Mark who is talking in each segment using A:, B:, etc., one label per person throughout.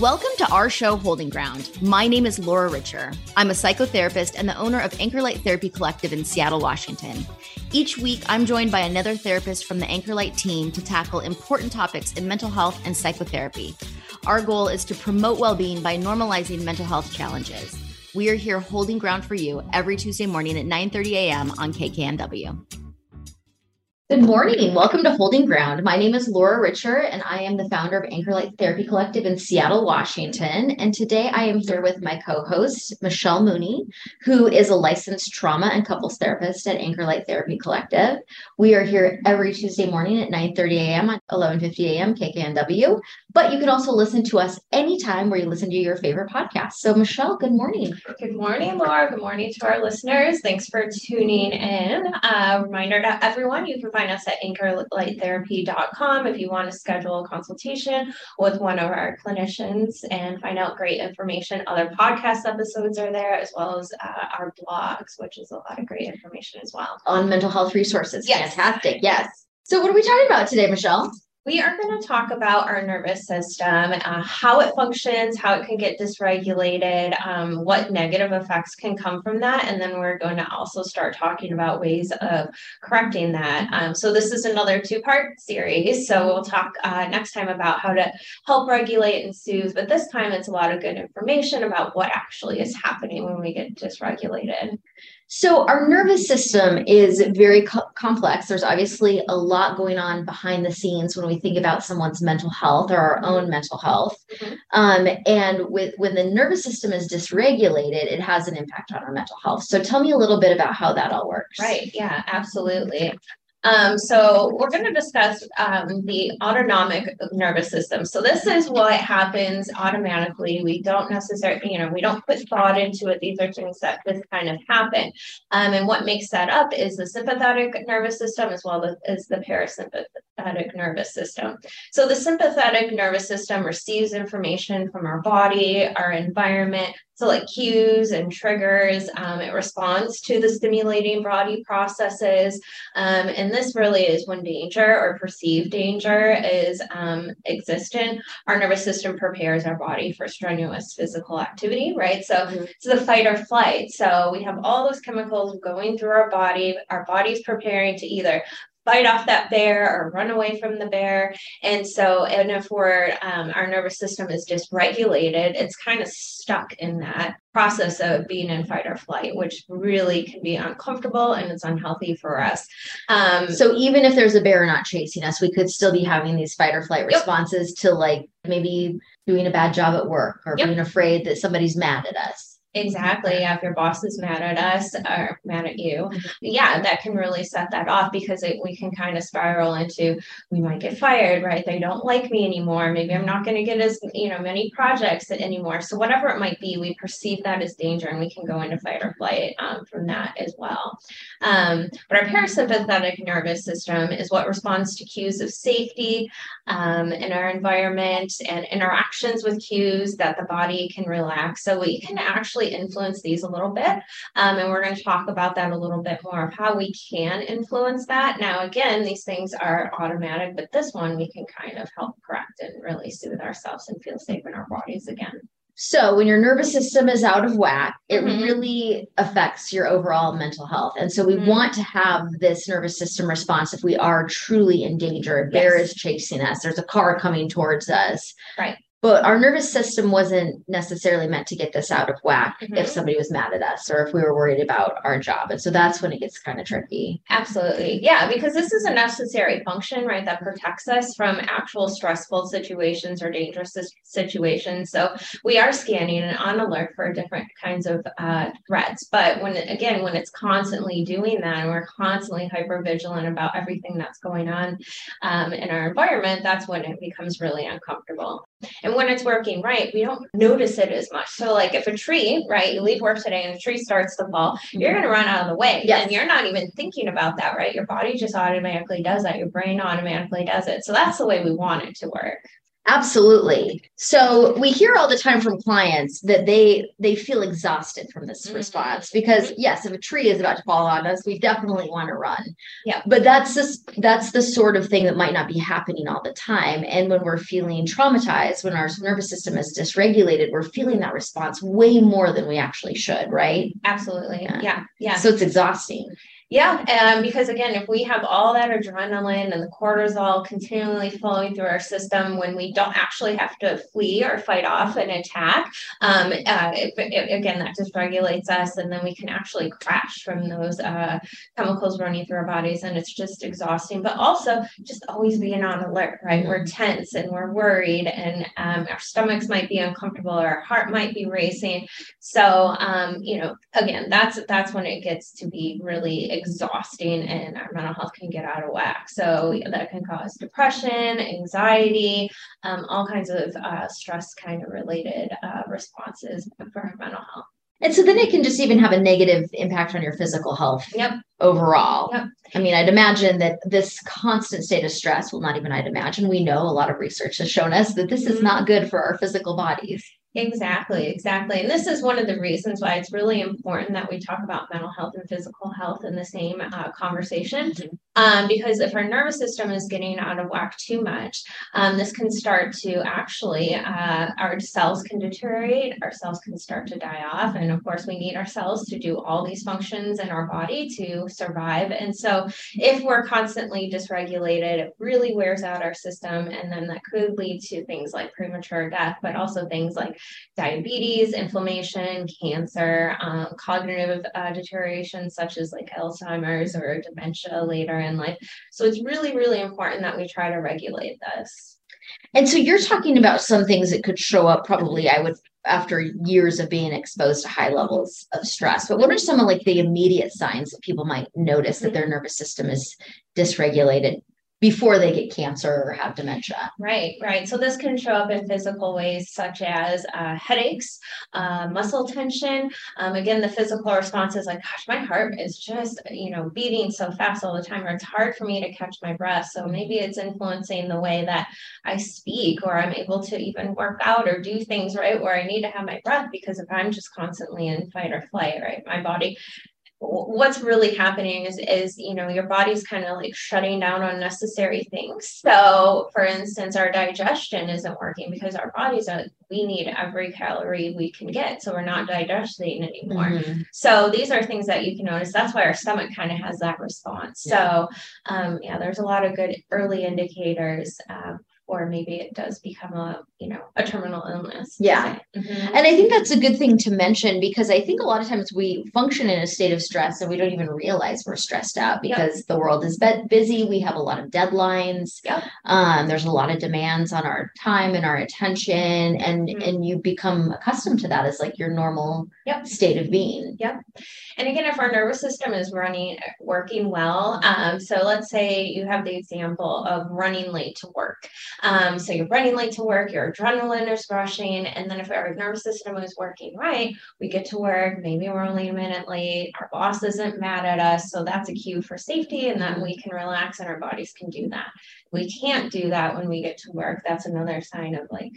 A: Welcome to our show, Holding Ground. My name is Laura Richer. I'm a psychotherapist and the owner of Anchorlight Therapy Collective in Seattle, Washington. Each week, I'm joined by another therapist from the Anchorlight team to tackle important topics in mental health and psychotherapy. Our goal is to promote well being by normalizing mental health challenges. We are here holding ground for you every Tuesday morning at 9 30 a.m. on KKNW. Good morning. Welcome to Holding Ground. My name is Laura Richer, and I am the founder of Anchorlight Therapy Collective in Seattle, Washington. And today I am here with my co host, Michelle Mooney, who is a licensed trauma and couples therapist at Anchorlight Therapy Collective. We are here every Tuesday morning at 9 30 a.m. on 11 a.m. KKNW. But you can also listen to us anytime where you listen to your favorite podcast. So, Michelle, good morning.
B: Good morning, Laura. Good morning to our listeners. Thanks for tuning in. A uh, reminder to everyone you can find us at anchorlighttherapy.com if you want to schedule a consultation with one of our clinicians and find out great information. Other podcast episodes are there, as well as uh, our blogs, which is a lot of great information as well.
A: On mental health resources. Yes. Fantastic. Yes. So, what are we talking about today, Michelle?
B: We are going to talk about our nervous system, uh, how it functions, how it can get dysregulated, um, what negative effects can come from that. And then we're going to also start talking about ways of correcting that. Um, so, this is another two part series. So, we'll talk uh, next time about how to help regulate and soothe. But this time, it's a lot of good information about what actually is happening when we get dysregulated.
A: So, our nervous system is very co- complex. There's obviously a lot going on behind the scenes when we think about someone's mental health or our own mental health. Mm-hmm. Um, and with when the nervous system is dysregulated, it has an impact on our mental health. So, tell me a little bit about how that all works.
B: Right. Yeah, absolutely. Um, so we're going to discuss um, the autonomic nervous system. So this is what happens automatically. We don't necessarily, you know, we don't put thought into it. These are things that just kind of happen. Um, and what makes that up is the sympathetic nervous system as well as the parasympathetic nervous system. So the sympathetic nervous system receives information from our body, our environment, so, like cues and triggers, um, it responds to the stimulating body processes. Um, and this really is when danger or perceived danger is um, existent. Our nervous system prepares our body for strenuous physical activity, right? So, mm-hmm. it's the fight or flight. So, we have all those chemicals going through our body. Our body's preparing to either fight off that bear or run away from the bear. And so, and if we're, um, our nervous system is dysregulated, it's kind of stuck in that process of being in fight or flight, which really can be uncomfortable and it's unhealthy for us.
A: Um, so, even if there's a bear not chasing us, we could still be having these fight or flight responses yep. to like maybe doing a bad job at work or yep. being afraid that somebody's mad at us.
B: Exactly. Yeah, if your boss is mad at us or mad at you, mm-hmm. yeah, that can really set that off because it, we can kind of spiral into we might get fired, right? They don't like me anymore. Maybe I'm not going to get as you know many projects anymore. So whatever it might be, we perceive that as danger, and we can go into fight or flight um, from that as well. Um, but our parasympathetic nervous system is what responds to cues of safety um, in our environment and interactions with cues that the body can relax. So we can actually actually influence these a little bit. Um, and we're going to talk about that a little bit more of how we can influence that. Now, again, these things are automatic, but this one we can kind of help correct and really soothe ourselves and feel safe in our bodies again.
A: So, when your nervous system is out of whack, it mm-hmm. really affects your overall mental health. And so, we mm-hmm. want to have this nervous system response if we are truly in danger. A bear yes. is chasing us, there's a car coming towards us.
B: Right
A: but our nervous system wasn't necessarily meant to get this out of whack mm-hmm. if somebody was mad at us or if we were worried about our job. And so that's when it gets kind of tricky.
B: Absolutely. Yeah because this is a necessary function right that protects us from actual stressful situations or dangerous situations. So we are scanning and on alert for different kinds of uh, threats. But when again when it's constantly doing that and we're constantly hyper vigilant about everything that's going on um, in our environment that's when it becomes really uncomfortable and when it's working right, we don't notice it as much. So, like if a tree, right, you leave work today and a tree starts to fall, you're mm-hmm. going to run out of the way. Yes. And you're not even thinking about that, right? Your body just automatically does that. Your brain automatically does it. So, that's the way we want it to work.
A: Absolutely. So we hear all the time from clients that they they feel exhausted from this mm-hmm. response because yes, if a tree is about to fall on us, we definitely want to run.
B: Yeah.
A: But that's this that's the sort of thing that might not be happening all the time. And when we're feeling traumatized, when our nervous system is dysregulated, we're feeling that response way more than we actually should, right?
B: Absolutely. Yeah. Yeah. yeah.
A: So it's exhausting.
B: Yeah, um, because again, if we have all that adrenaline and the cortisol continually flowing through our system when we don't actually have to flee or fight off an attack, um, uh, it, it, again, that dysregulates us, and then we can actually crash from those uh, chemicals running through our bodies, and it's just exhausting. But also, just always being on alert, right? We're tense and we're worried, and um, our stomachs might be uncomfortable, or our heart might be racing. So, um, you know, again, that's that's when it gets to be really exhausting and our mental health can get out of whack. So that can cause depression, anxiety, um, all kinds of uh, stress kind of related uh, responses for our mental health.
A: And so then it can just even have a negative impact on your physical health
B: yep.
A: overall.
B: Yep.
A: I mean, I'd imagine that this constant state of stress, well, not even I'd imagine, we know a lot of research has shown us that this mm-hmm. is not good for our physical bodies.
B: Exactly, exactly. And this is one of the reasons why it's really important that we talk about mental health and physical health in the same uh, conversation. Mm-hmm. Um, because if our nervous system is getting out of whack too much, um, this can start to actually, uh, our cells can deteriorate, our cells can start to die off. And of course, we need our cells to do all these functions in our body to survive. And so, if we're constantly dysregulated, it really wears out our system. And then that could lead to things like premature death, but also things like diabetes, inflammation, cancer, um, cognitive uh, deterioration, such as like Alzheimer's or dementia later in life. So it's really, really important that we try to regulate this.
A: And so you're talking about some things that could show up probably, I would after years of being exposed to high levels of stress. But what are some of like the immediate signs that people might notice that their nervous system is dysregulated before they get cancer or have dementia.
B: Right, right. So this can show up in physical ways such as uh, headaches, uh, muscle tension. Um, again, the physical response is like, gosh, my heart is just, you know, beating so fast all the time, or it's hard for me to catch my breath. So maybe it's influencing the way that I speak, or I'm able to even work out or do things, right, where I need to have my breath because if I'm just constantly in fight or flight, right, my body what's really happening is is you know your body's kind of like shutting down unnecessary things so for instance our digestion isn't working because our bodies are we need every calorie we can get so we're not digesting anymore mm-hmm. so these are things that you can notice that's why our stomach kind of has that response yeah. so um, yeah there's a lot of good early indicators um, or maybe it does become a you know a terminal illness
A: yeah mm-hmm. and i think that's a good thing to mention because i think a lot of times we function in a state of stress and we don't even realize we're stressed out because yep. the world is busy we have a lot of deadlines
B: yep.
A: um, there's a lot of demands on our time and our attention and mm-hmm. and you become accustomed to that as like your normal
B: yep.
A: state of being
B: yep and again if our nervous system is running working well um, so let's say you have the example of running late to work um, so you're running late to work, your adrenaline is rushing. And then if our nervous system is working right, we get to work, maybe we're only a minute late, our boss isn't mad at us. So that's a cue for safety. And then we can relax and our bodies can do that. We can't do that when we get to work. That's another sign of like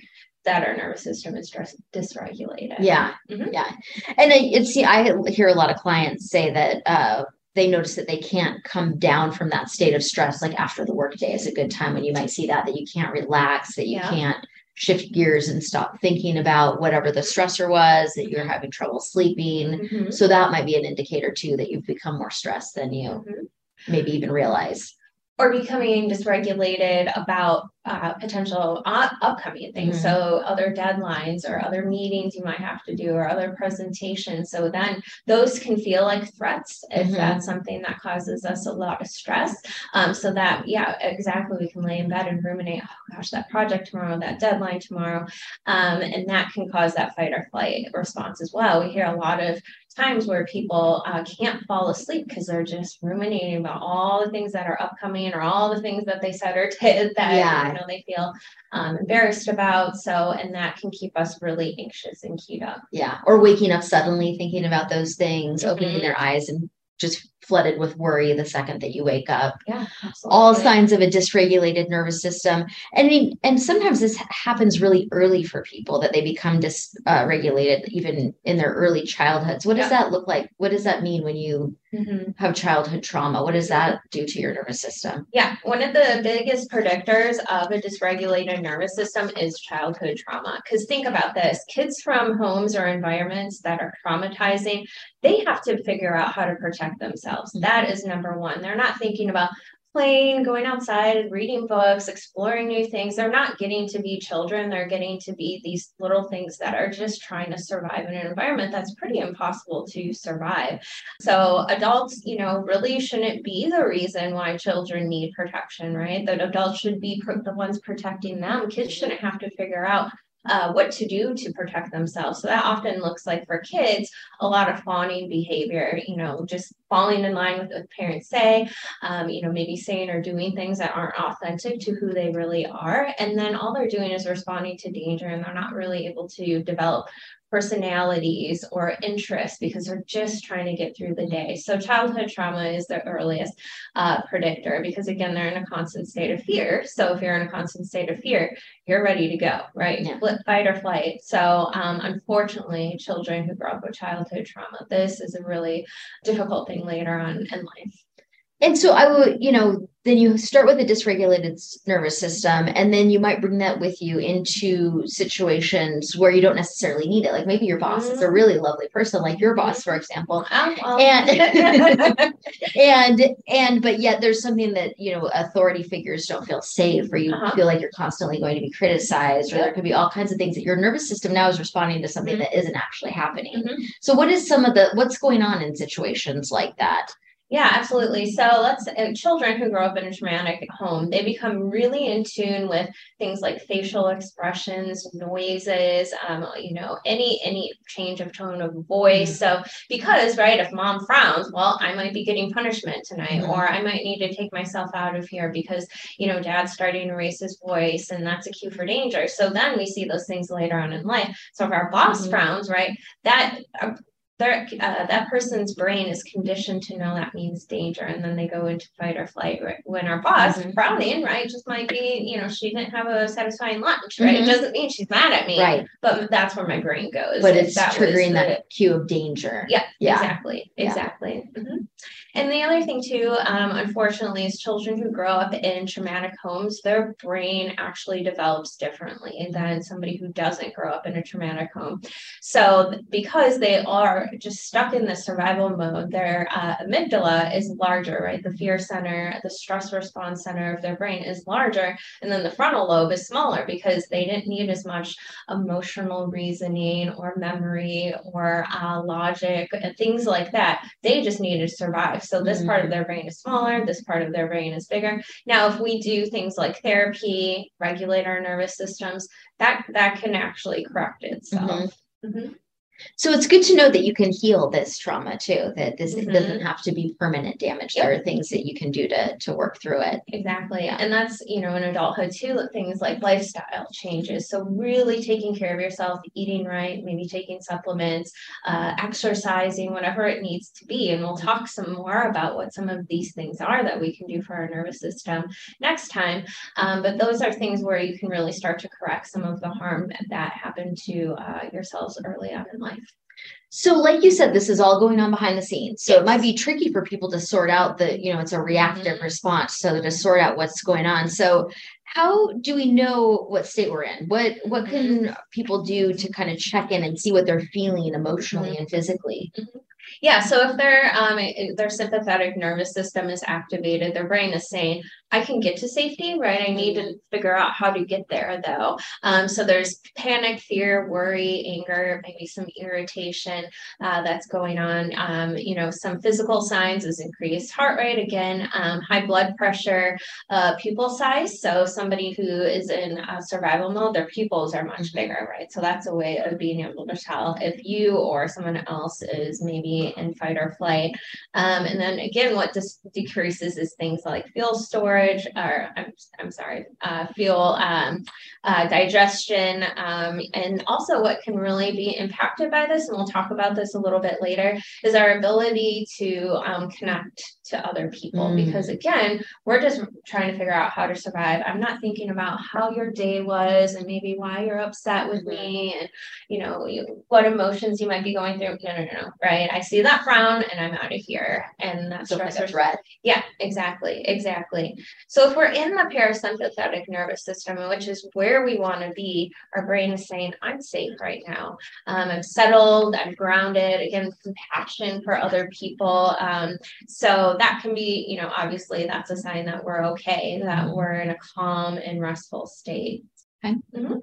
B: that our nervous system is just dysregulated.
A: Yeah, mm-hmm. yeah, and I, it's I hear a lot of clients say that uh, they notice that they can't come down from that state of stress like after the workday is a good time when you might see that that you can't relax that you yeah. can't shift gears and stop thinking about whatever the stressor was that you're having trouble sleeping mm-hmm. so that might be an indicator too that you've become more stressed than you mm-hmm. maybe even realize
B: or becoming dysregulated about uh, potential uh, upcoming things. Mm-hmm. So, other deadlines or other meetings you might have to do or other presentations. So, then those can feel like threats if mm-hmm. that's something that causes us a lot of stress. Um, so, that, yeah, exactly, we can lay in bed and ruminate, oh gosh, that project tomorrow, that deadline tomorrow. Um, and that can cause that fight or flight response as well. We hear a lot of times where people uh, can't fall asleep because they're just ruminating about all the things that are upcoming or all the things that they said or did that yeah. you know they feel um, embarrassed about. So, and that can keep us really anxious and keyed up.
A: Yeah, or waking up suddenly thinking about those things, mm-hmm. opening their eyes and just flooded with worry the second that you wake up.
B: Yeah.
A: All signs of a dysregulated nervous system. And and sometimes this happens really early for people that they become dysregulated uh, even in their early childhoods. What does yeah. that look like? What does that mean when you mm-hmm. have childhood trauma? What does that do to your nervous system?
B: Yeah, one of the biggest predictors of a dysregulated nervous system is childhood trauma. Because think about this kids from homes or environments that are traumatizing, they have to figure out how to protect themselves. Mm-hmm. That is number one. They're not thinking about, playing, going outside, reading books, exploring new things. They're not getting to be children. They're getting to be these little things that are just trying to survive in an environment that's pretty impossible to survive. So adults, you know, really shouldn't be the reason why children need protection, right? That adults should be the ones protecting them. Kids shouldn't have to figure out uh, what to do to protect themselves. So that often looks like for kids a lot of fawning behavior, you know, just falling in line with what parents say, um, you know, maybe saying or doing things that aren't authentic to who they really are. And then all they're doing is responding to danger and they're not really able to develop personalities or interests because they're just trying to get through the day. So childhood trauma is the earliest uh, predictor because again, they're in a constant state of fear. So if you're in a constant state of fear, you're ready to go, right? Yeah. Flip, fight or flight. So um, unfortunately, children who grow up with childhood trauma, this is a really difficult thing later on in life.
A: And so I would, you know, then you start with a dysregulated nervous system, and then you might bring that with you into situations where you don't necessarily need it. Like maybe your boss is a mm-hmm. really lovely person, like your boss, for example. And and and but yet there's something that you know authority figures don't feel safe, or you uh-huh. feel like you're constantly going to be criticized, or there could be all kinds of things that your nervous system now is responding to something mm-hmm. that isn't actually happening. Mm-hmm. So what is some of the what's going on in situations like that?
B: Yeah, absolutely. So let's uh, children who grow up in a traumatic home, they become really in tune with things like facial expressions, noises, um, you know, any any change of tone of voice. Mm-hmm. So because right, if mom frowns, well, I might be getting punishment tonight, mm-hmm. or I might need to take myself out of here because you know dad's starting to raise his voice, and that's a cue for danger. So then we see those things later on in life. So if our boss mm-hmm. frowns, right, that uh, uh, that person's brain is conditioned to know that means danger and then they go into fight or flight right? when our boss mm-hmm. frowning right just might be you know she didn't have a satisfying lunch right mm-hmm. it doesn't mean she's mad at me
A: right
B: but that's where my brain goes
A: but it's that triggering the, that cue of danger
B: yeah, yeah. exactly exactly. Mm-hmm. and the other thing too um, unfortunately is children who grow up in traumatic homes their brain actually develops differently than somebody who doesn't grow up in a traumatic home so because they are just stuck in the survival mode, their uh, amygdala is larger, right? The fear center, the stress response center of their brain is larger. And then the frontal lobe is smaller because they didn't need as much emotional reasoning or memory or uh, logic and things like that. They just needed to survive. So this mm-hmm. part of mm-hmm. their brain is smaller, this part of their brain is bigger. Now, if we do things like therapy, regulate our nervous systems, that that can actually correct itself. Mm-hmm. Mm-hmm.
A: So it's good to know that you can heal this trauma too, that this mm-hmm. doesn't have to be permanent damage. Yep. There are things that you can do to to work through it.
B: Exactly. And that's, you know, in adulthood too, things like lifestyle changes. So really taking care of yourself, eating right, maybe taking supplements, uh, exercising, whatever it needs to be. And we'll talk some more about what some of these things are that we can do for our nervous system next time. Um, but those are things where you can really start to correct some of the harm that happened to uh, yourselves early on in life.
A: So, like you said, this is all going on behind the scenes. So, yes. it might be tricky for people to sort out the, you know, it's a reactive mm-hmm. response. So, to sort out what's going on. So, how do we know what state we're in? What what can people do to kind of check in and see what they're feeling emotionally mm-hmm. and physically?
B: Mm-hmm. Yeah, so if their um, their sympathetic nervous system is activated, their brain is saying, "I can get to safety, right? I need to figure out how to get there, though." Um, so there's panic, fear, worry, anger, maybe some irritation uh, that's going on. Um, you know, some physical signs is increased heart rate again, um, high blood pressure, uh, pupil size. So some somebody who is in a survival mode, their pupils are much mm-hmm. bigger, right? So that's a way of being able to tell if you or someone else is maybe in fight or flight. Um, and then again, what just decreases is things like fuel storage, or I'm, I'm sorry, uh, fuel um, uh, digestion, um, and also what can really be impacted by this, and we'll talk about this a little bit later, is our ability to um, connect to other people. Mm. Because again, we're just trying to figure out how to survive. I'm not thinking about how your day was and maybe why you're upset with me and you know what emotions you might be going through. No, no, no, no. Right? I see that frown and I'm out of here, and that's
A: so stress or threat.
B: Yeah, exactly, exactly. So if we're in the parasympathetic nervous system, which is where we want to be, our brain is saying, "I'm safe right now. Um, I'm settled. I'm grounded." Again, compassion for other people. Um, so that can be, you know, obviously that's a sign that we're okay, that mm-hmm. we're in a calm and restful state.
A: Okay. Mm-hmm.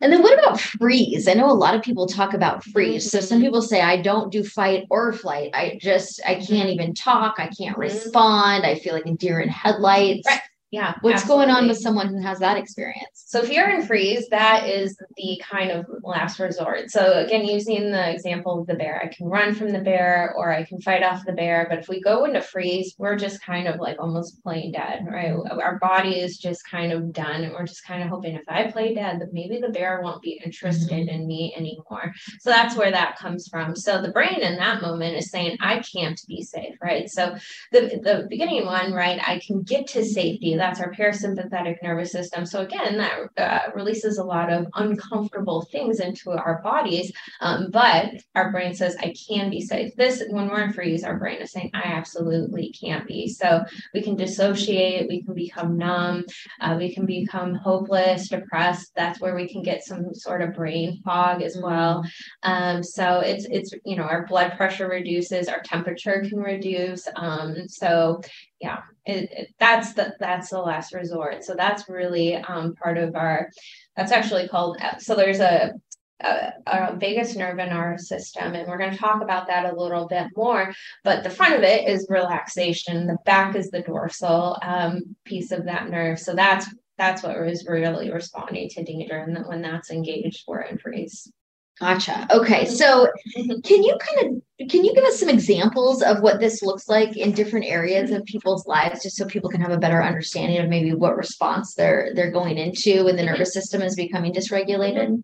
A: And then what about freeze? I know a lot of people talk about freeze. So some mm-hmm. people say I don't do fight or flight. I just I can't mm-hmm. even talk. I can't respond. I feel like a deer in headlights.
B: Right. Yeah.
A: What's absolutely. going on with someone who has that experience?
B: So fear you're freeze, that is the kind of last resort. So again, using the example of the bear, I can run from the bear or I can fight off the bear. But if we go into freeze, we're just kind of like almost playing dead, right? Our body is just kind of done. And we're just kind of hoping if I play dead, that maybe the bear won't be interested mm-hmm. in me anymore. So that's where that comes from. So the brain in that moment is saying, I can't be safe, right? So the, the beginning one, right? I can get to safety that's our parasympathetic nervous system. So again, that uh, releases a lot of uncomfortable things into our bodies. Um, but our brain says, I can be safe. This, when we're in freeze, our brain is saying, I absolutely can't be. So we can dissociate, we can become numb, uh, we can become hopeless, depressed. That's where we can get some sort of brain fog as well. Um, so it's, it's, you know, our blood pressure reduces, our temperature can reduce. Um, so yeah it, it, that's the that's the last resort. So that's really um, part of our that's actually called so there's a, a, a vagus nerve in our system and we're going to talk about that a little bit more but the front of it is relaxation the back is the dorsal um, piece of that nerve. So that's that's what is really responding to danger and that when that's engaged we're in freeze
A: Gotcha. Okay. So can you kind of can you give us some examples of what this looks like in different areas of people's lives just so people can have a better understanding of maybe what response they're they're going into when the nervous system is becoming dysregulated?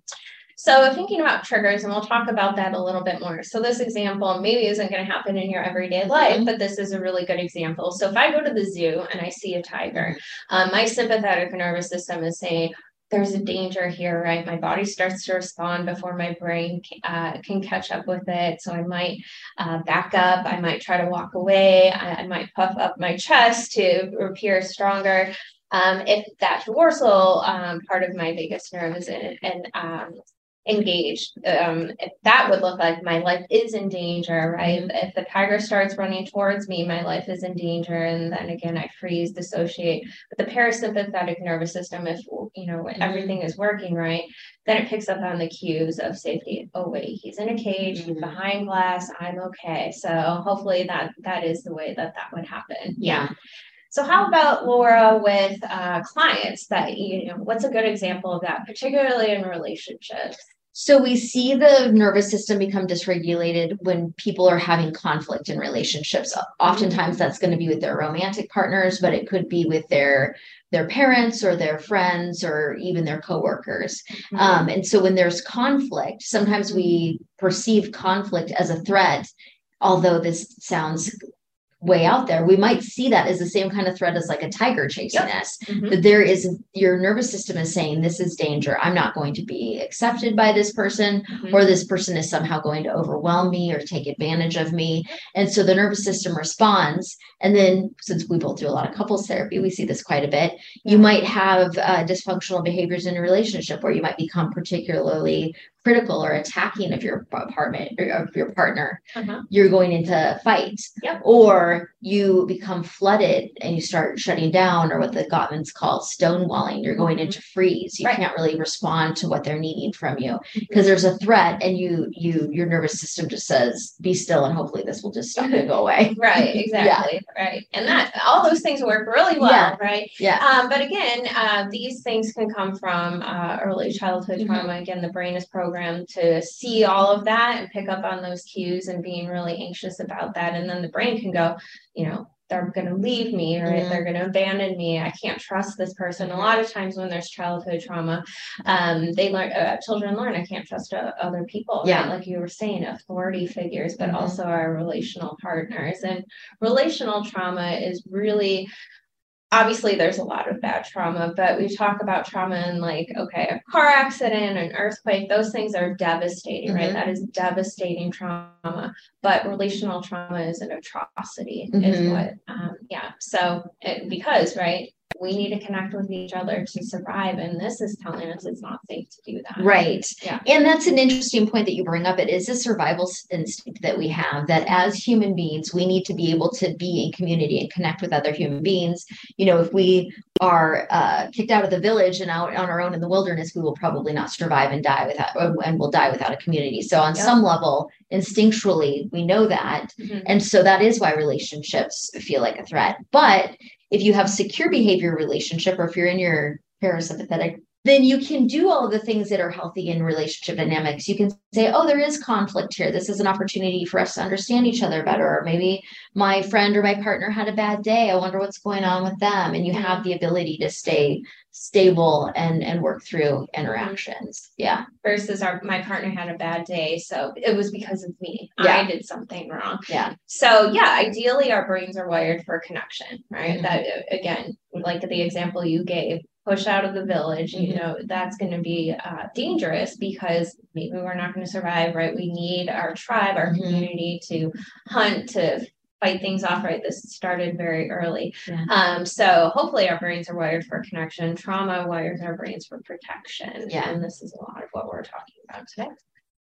B: So thinking about triggers, and we'll talk about that a little bit more. So this example maybe isn't going to happen in your everyday life, mm-hmm. but this is a really good example. So if I go to the zoo and I see a tiger, um, my sympathetic nervous system is saying, there's a danger here, right? My body starts to respond before my brain uh, can catch up with it. So I might uh, back up. I might try to walk away. I, I might puff up my chest to appear stronger. Um, if that dorsal um, part of my vagus nerve is in, and um, engaged. Um, if that would look like my life is in danger, right? Mm-hmm. If the tiger starts running towards me, my life is in danger, and then again I freeze, dissociate. But the parasympathetic nervous system, if you know mm-hmm. everything is working right, then it picks up on the cues of safety. Oh wait, he's in a cage, mm-hmm. he's behind glass. I'm okay. So hopefully that that is the way that that would happen.
A: Yeah.
B: So how about Laura with uh, clients that, you know, what's a good example of that, particularly in relationships?
A: So we see the nervous system become dysregulated when people are having conflict in relationships. Oftentimes that's going to be with their romantic partners, but it could be with their their parents or their friends or even their coworkers. Mm-hmm. Um, and so when there's conflict, sometimes we perceive conflict as a threat although this sounds way out there, we might see that as the same kind of threat as like a tiger chasing yep. us. Mm-hmm. That there is your nervous system is saying this is danger. I'm not going to be accepted by this person, mm-hmm. or this person is somehow going to overwhelm me or take advantage of me. And so the nervous system responds. And then, since we both do a lot of couples therapy, we see this quite a bit. You might have uh, dysfunctional behaviors in a relationship where you might become particularly critical or attacking of your apartment or of your partner,
B: Uh-huh.
A: you're going into fight.
B: Yep.
A: Or you become flooded and you start shutting down, or what the Gottmans call stonewalling. You're going into freeze. You
B: Right.
A: can't really respond to what they're needing from you because there's a threat, and you you your nervous system just says, "Be still," and hopefully this will just stop and go away.
B: Right, exactly. Right. And that all those things work really well,
A: Yeah.
B: right?
A: Yeah.
B: Um, but again, uh, these things can come from uh, early childhood
A: Mhm.
B: trauma. Again, the brain is programmed to see all of that and pick up on those cues and being really anxious about that. And then the brain can go, you know, they're going to leave me or
A: Mhm.
B: they're going to abandon me. I can't trust this person. A lot of times when there's childhood trauma, um, they learn, uh, children learn, I can't trust uh, other people. right?
A: Yeah.
B: Like you were saying, authority figures, but
A: Mhm.
B: also our relational partners. And relational trauma is really obviously there's a lot of bad trauma but we talk about trauma and like okay a car accident an earthquake those things are devastating right
A: Mhm.
B: that is devastating trauma but relational trauma is an atrocity is
A: Mhm.
B: what um yeah so it, because right we need to connect with each other to survive and this is telling us it's not safe to do that
A: Right.
B: Yeah.
A: And that's an interesting point that you bring up. It is a survival instinct that we have that as human beings, we need to be able to be in community and connect with other human beings. You know, if we are uh, kicked out of the village and out on our own in the wilderness, we will probably not survive and die without, or- and will die without a community. So, on
B: Yep.
A: some level, instinctually, we know that.
B: Mhm.
A: And so that is why relationships feel like a threat. But if you have secure behavior relationship, or if you're in your parasympathetic, then you can do all the things that are healthy in relationship dynamics. You can say, oh, there is conflict here. This is an opportunity for us to understand each other better. Or maybe my friend or my partner had a bad day. I wonder what's going on with them. And you have the ability to stay stable and and work through interactions. Yeah.
B: versus our my partner had a bad day so it was because of me
A: Yeah.
B: i did something wrong
A: Yeah.
B: so yeah ideally our brains are wired for connection right
A: Mhm.
B: that again like the example you gave push out of the village you
A: Mhm.
B: know that's going to be uh, dangerous because maybe we're not going to survive right we need our tribe our
A: Mhm.
B: community to hunt to fight things off right this started very early
A: Yeah.
B: um so hopefully our brains are wired for connection trauma wires our brains for protection
A: Yeah.
B: and this is a lot of what we're talking about today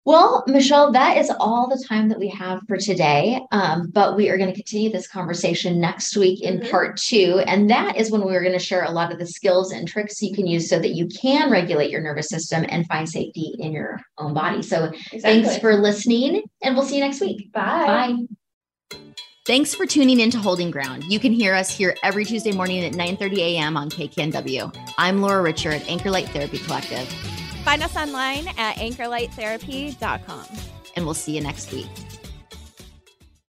A: Well, Michelle, that is all the time that we have for today. Um, but we are going to continue this conversation next week in
B: Mhm.
A: part two. And that is when we're going to share a lot of the skills and tricks you can use so that you can regulate your nervous system and find safety in your own body. So thanks for listening, and we'll see you next week.
B: bye
A: Bye.
C: Thanks for tuning in to Holding Ground. You can hear us here every Tuesday morning at 9:30 a.m. on KKNW. I'm Laura Richer at Anchor Light Therapy Collective,
D: Find us online at anchorlighttherapy.com.
C: and we'll see you next week.